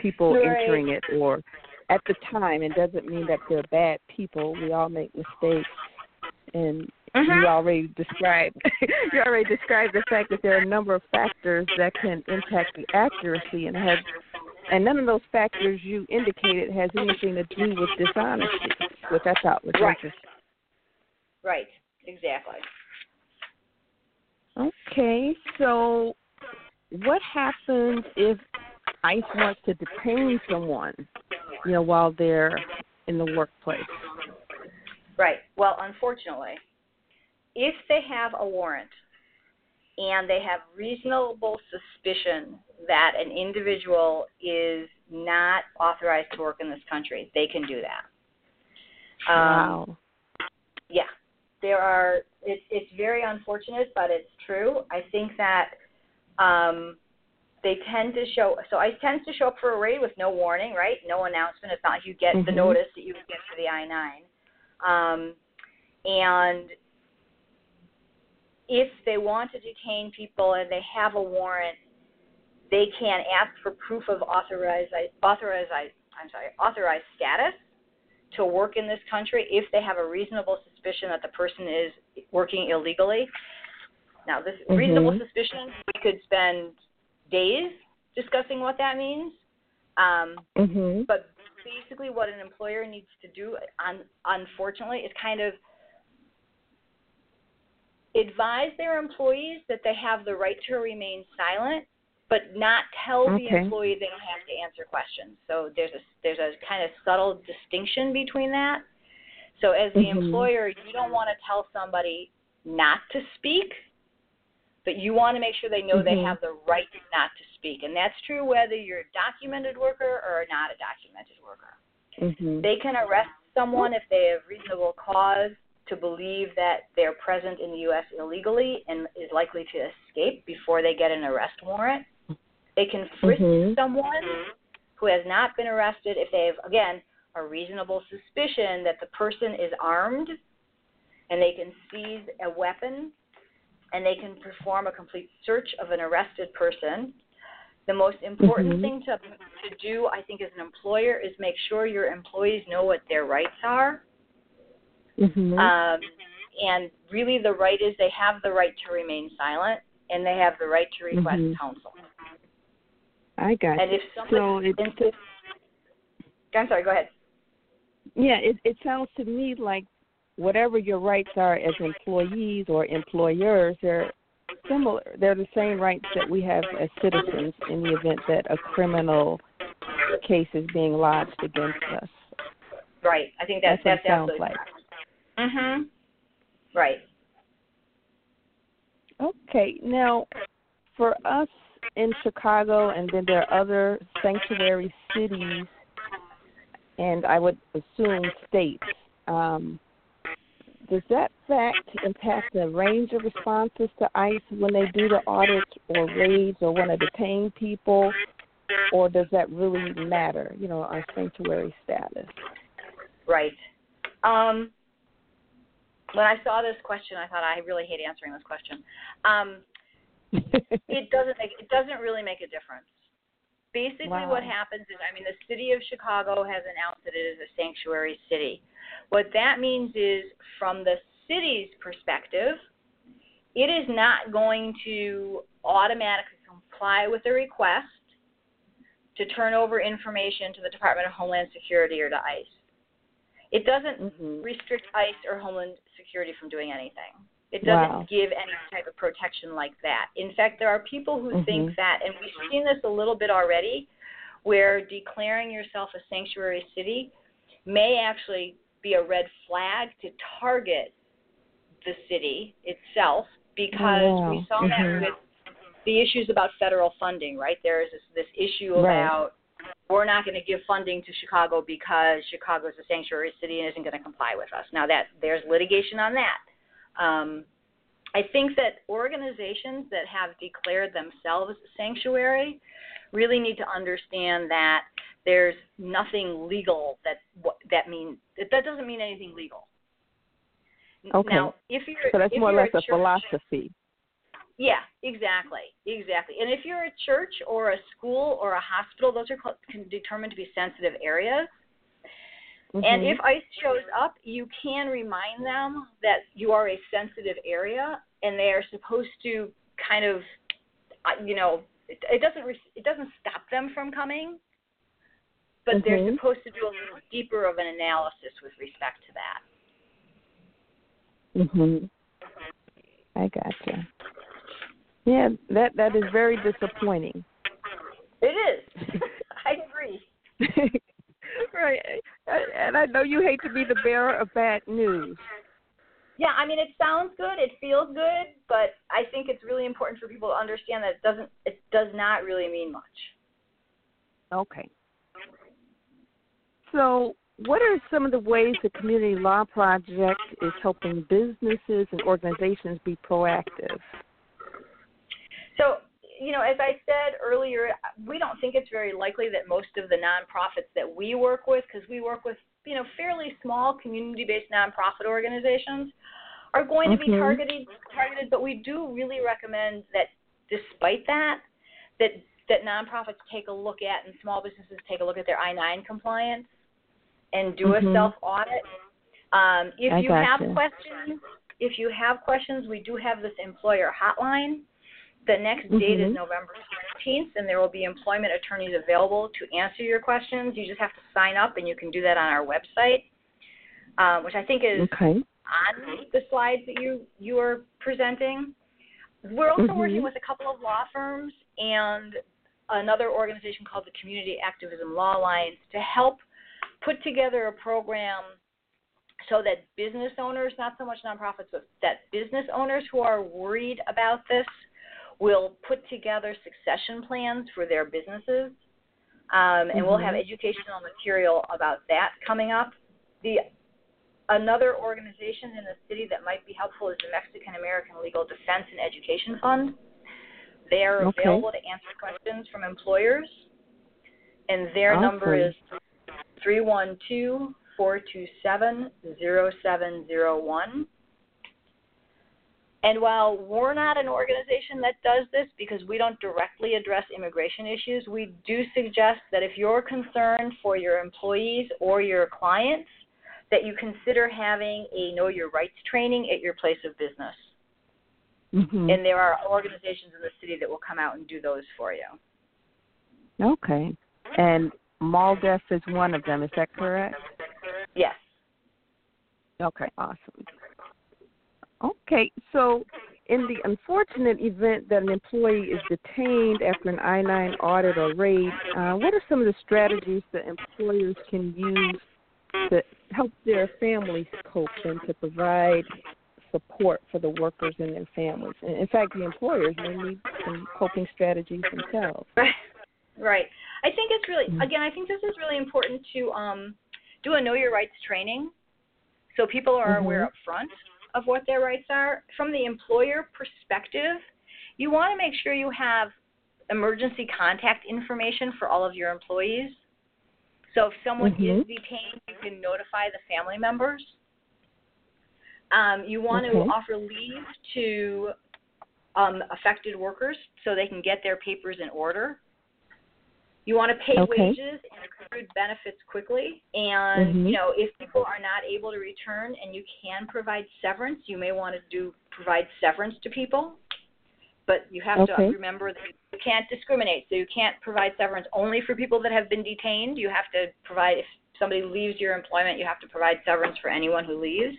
people right. entering it or at the time. It doesn't mean that they're bad people. We all make mistakes, and mm-hmm. you already described you already described the fact that there are a number of factors that can impact the accuracy and have and none of those factors you indicated has anything to do with dishonesty, which I thought was right. interesting. Right, exactly. Okay, so what happens if ICE wants to detain someone, you know, while they're in the workplace? Right. Well, unfortunately, if they have a warrant and they have reasonable suspicion that an individual is not authorized to work in this country, they can do that. Um, wow. Yeah, there are. It's it's very unfortunate, but it's true. I think that um, they tend to show. So ICE tends to show up for a raid with no warning, right? No announcement. It's not like you get mm-hmm. the notice that you would get for the I nine. Um, and if they want to detain people and they have a warrant, they can ask for proof of authorized authorized I'm sorry authorized status to work in this country if they have a reasonable suspicion that the person is working illegally. Now, this mm-hmm. reasonable suspicion, we could spend days discussing what that means. Um, mm-hmm. But basically, what an employer needs to do, un- unfortunately, is kind of advise their employees that they have the right to remain silent, but not tell okay. the employee they don't have to answer questions. So there's a there's a kind of subtle distinction between that. So as the mm-hmm. employer, you don't want to tell somebody not to speak, but you want to make sure they know mm-hmm. they have the right not to speak. And that's true whether you're a documented worker or not a documented worker. Mm-hmm. They can arrest someone if they have reasonable cause to believe that they're present in the U.S. illegally and is likely to escape before they get an arrest warrant. They can frisk mm-hmm. someone who has not been arrested if they have, again, a reasonable suspicion that the person is armed and they can seize a weapon and they can perform a complete search of an arrested person. The most important mm-hmm. thing to, to do, I think, as an employer is make sure your employees know what their rights are Mm-hmm. Um, and really, the right is they have the right to remain silent, and they have the right to request mm-hmm. counsel. I got and you. if somebody, so it, I'm sorry. Go ahead. Yeah, it it sounds to me like whatever your rights are as employees or employers, they're similar. They're the same rights that we have as citizens in the event that a criminal case is being lodged against us. Right. I think that's that's, that's sounds absolutely like. Mhm. Right. Okay. Now, for us in Chicago, and then there are other sanctuary cities, and I would assume states. Um, does that fact impact the range of responses to ICE when they do the audits or raids or want to detain people, or does that really matter? You know, our sanctuary status. Right. Um, when I saw this question, I thought I really hate answering this question. Um, it doesn't make it doesn't really make a difference. Basically, wow. what happens is, I mean, the city of Chicago has announced that it is a sanctuary city. What that means is, from the city's perspective, it is not going to automatically comply with a request to turn over information to the Department of Homeland Security or to ICE. It doesn't mm-hmm. restrict ICE or Homeland Security from doing anything. It doesn't Wow. give any type of protection like that. In fact, there are people who Mhm. think that, and we've seen this a little bit already, where declaring yourself a sanctuary city may actually be a red flag to target the city itself because Wow. we saw Mhm. that with the issues about federal funding, right? There is this, this issue Right. about we're not going to give funding to Chicago because Chicago is a sanctuary city and isn't going to comply with us. Now that there's litigation on that. Um, I think that organizations that have declared themselves a sanctuary really need to understand that there's nothing legal that that means that doesn't mean anything legal. Okay. Now, if you're So that's if more or less a church- philosophy. yeah, exactly, exactly. And if you're a church or a school or a hospital, those are called, can determined to be sensitive areas. And Mhm. if ICE shows up, you can remind them that you are a sensitive area, and they are supposed to kind of, uh, you know, it, it doesn't re- it doesn't stop them from coming, but they're Mhm. supposed to do a little deeper of an analysis with respect to that. Mhm. I gotcha. Yeah, that that is very disappointing. It is. I agree. right. And I know you hate to be the bearer of bad news. Yeah, I mean it sounds good, it feels good, but I think it's really important for people to understand that it doesn't it does not really mean much. Okay. So, what are some of the ways the Community Law Project is helping businesses and organizations be proactive? So, you know, as I said earlier, we don't think it's very likely that most of the nonprofits that we work with, because we work with, you know, fairly small community-based nonprofit organizations, are going to be targeted. Targeted, but we do really recommend that, despite that, that that nonprofits take a look at and small businesses take a look at their I-9 compliance and do Mhm. a self-audit. Um, if I you have gotcha. questions, if you have questions, we do have this employer hotline. The next date is Mhm. November 16th, and there will be employment attorneys available to answer your questions. You just have to sign up, and you can do that on our website, um, which I think is Okay. on the slides that you you are presenting. We're also Mhm. working with a couple of law firms and another organization called the Community Activism Law Alliance to help put together a program so that business owners, not so much nonprofits, but that business owners who are worried about this will put together succession plans for their businesses. Um, and we'll have Mhm. educational material about that coming up. The another organization in the city that might be helpful is the Mexican American Legal Defense and Education Fund. They are Okay. available to answer questions from employers, and their number Awesome. is three one two four two seven zero seven zero one. And while we're not an organization that does this because we don't directly address immigration issues, we do suggest that if you're concerned for your employees or your clients, that you consider having a know your rights training at your place of business. Mhm. And there are organizations in the city that will come out and do those for you. Okay. And MALDEF is one of them, is that correct? Yes. Okay, awesome. Okay, so in the unfortunate event that an employee is detained after an I 9 audit or raid, uh, what are some of the strategies that employers can use to help their families cope and to provide support for the workers and their families? And in fact, the employers may need some coping strategies themselves. Right. Right. I think it's really Mhm. again, I think this is really important to um do a know your rights training so people are aware Mhm. up front of what their rights are. From the employer perspective, you want to make sure you have emergency contact information for all of your employees. So if someone is Mhm. detained, you can notify the family members. Um, you want to offer leave to um, affected workers so they can get their papers in order. You want to pay Okay. wages and accrued benefits quickly. And Mhm. you know, if people are not able to return and you can provide severance, you may want to do provide severance to people. But you have Okay. to remember that you can't discriminate. So you can't provide severance only for people that have been detained. You have to provide if somebody leaves your employment, you have to provide severance for anyone who leaves.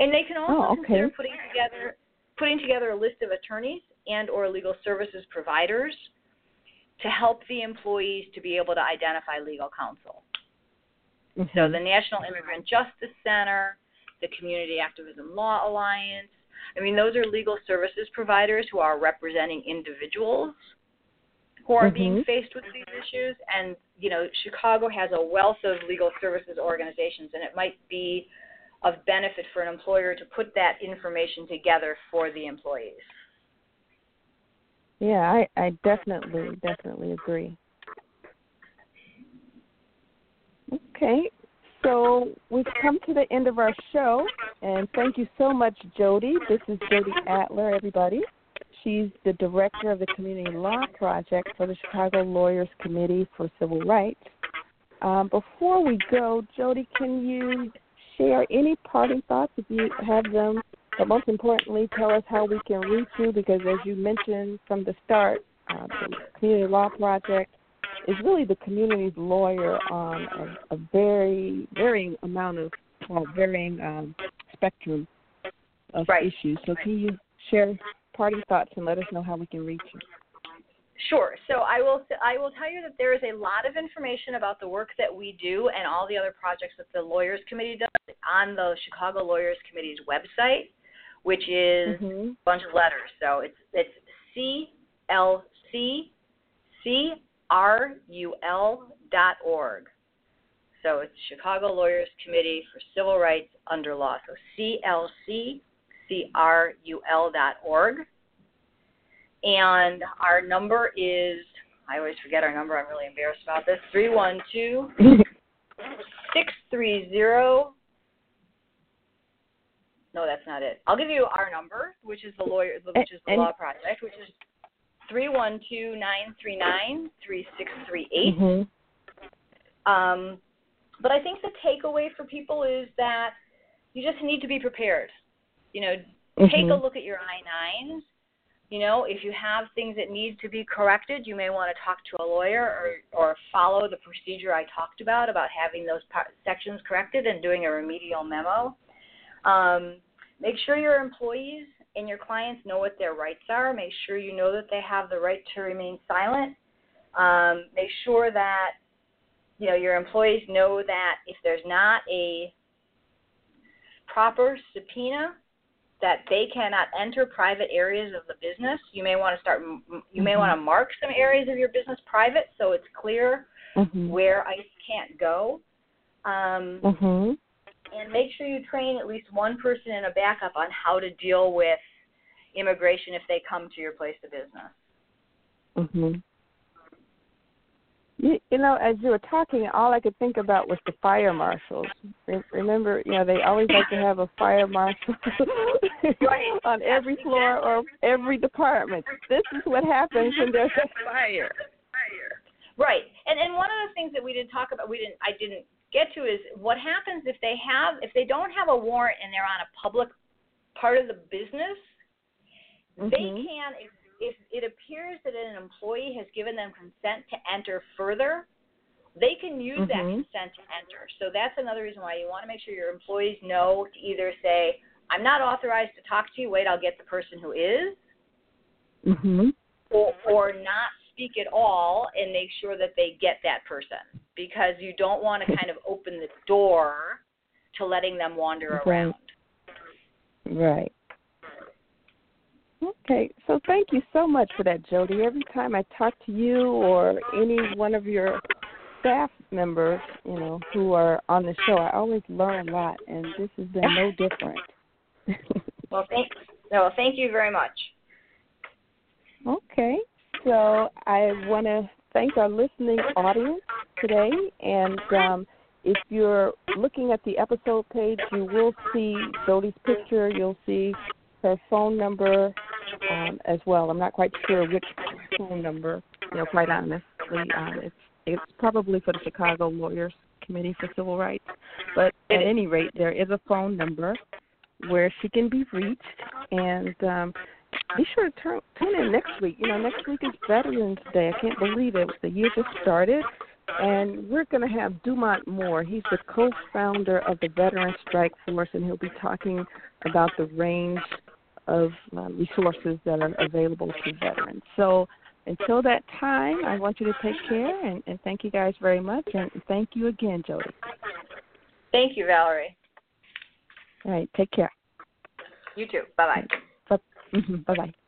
And they can also oh, okay. consider putting together putting together a list of attorneys and or legal services providers to help the employees to be able to identify legal counsel. Mm-hmm. So the National Immigrant Justice Center, the Community Activism Law Alliance, I mean those are legal services providers who are representing individuals who are mm-hmm. being faced with these issues and you know Chicago has a wealth of legal services organizations and it might be of benefit for an employer to put that information together for the employees. Yeah, I, I definitely, definitely agree. Okay, so we've come to the end of our show, and thank you so much, Jody. This is Jody Adler, everybody. She's the director of the Community Law Project for the Chicago Lawyers Committee for Civil Rights. Um, before we go, Jody, can you share any parting thoughts if you have them. But most importantly, tell us how we can reach you because, as you mentioned from the start, uh, the Community Law Project is really the community's lawyer on a, a very varying amount of well, varying um, spectrum of right. issues. So, can you share parting thoughts and let us know how we can reach you? Sure. So I will I will tell you that there is a lot of information about the work that we do and all the other projects that the Lawyers Committee does on the Chicago Lawyers Committee's website, which is mm-hmm. a bunch of letters. So it's it's C L C C R U L dot org. So it's Chicago Lawyers Committee for Civil Rights under Law. So C L C C R U L dot org. And our number is, I always forget our number, I'm really embarrassed about this, 312 630. No, that's not it. I'll give you our number, which is the lawyer, which is the and, law project, which is three one two nine three nine three six three eight. Mm-hmm. Um, but I think the takeaway for people is that you just need to be prepared. You know, mm-hmm. take a look at your I nines you know, if you have things that need to be corrected, you may want to talk to a lawyer or, or follow the procedure I talked about about having those par- sections corrected and doing a remedial memo. Um, make sure your employees and your clients know what their rights are. Make sure you know that they have the right to remain silent. Um, make sure that you know your employees know that if there's not a proper subpoena that they cannot enter private areas of the business. You may want to start. You may mm-hmm. want to mark some areas of your business private, so it's clear mm-hmm. where ICE can't go. Um, mm-hmm. And make sure you train at least one person in a backup on how to deal with immigration if they come to your place of business. Mhm. You, you know, as you were talking, all I could think about was the fire marshals. Remember, you know, they always like to have a fire marshal on every floor or every department. This is what happens when there's a fire. Right, and and one of the things that we didn't talk about, we didn't, I didn't get to is what happens if they have, if they don't have a warrant and they're on a public part of the business. Mm-hmm. They can if it appears that an employee has given them consent to enter further, they can use mm-hmm. that consent to enter. So that's another reason why you want to make sure your employees know to either say, I'm not authorized to talk to you, wait, I'll get the person who is, mm-hmm. or, or not speak at all and make sure that they get that person because you don't want to kind of open the door to letting them wander around. Right. Okay, so thank you so much for that, Jody. Every time I talk to you or any one of your staff members, you know, who are on the show, I always learn a lot, and this has been no different. well, thank no, thank you very much. Okay, so I want to thank our listening audience today, and um, if you're looking at the episode page, you will see Jody's picture. You'll see her phone number um, as well. I'm not quite sure which phone number, you know, quite honestly. Um, it's it's probably for the Chicago Lawyers Committee for Civil Rights. But at any rate, there is a phone number where she can be reached, and um, be sure to turn, tune in next week. You know, next week is Veterans Day. I can't believe it. The year just started, And we're going to have Dumont Moore. He's the co founder of the Veteran Strike Force, and he'll be talking about the range of uh, resources that are available to veterans. So until that time, I want you to take care and, and thank you guys very much. And thank you again, Jody. Thank you, Valerie. All right, take care. You too. Bye bye. Mm-hmm. Bye bye.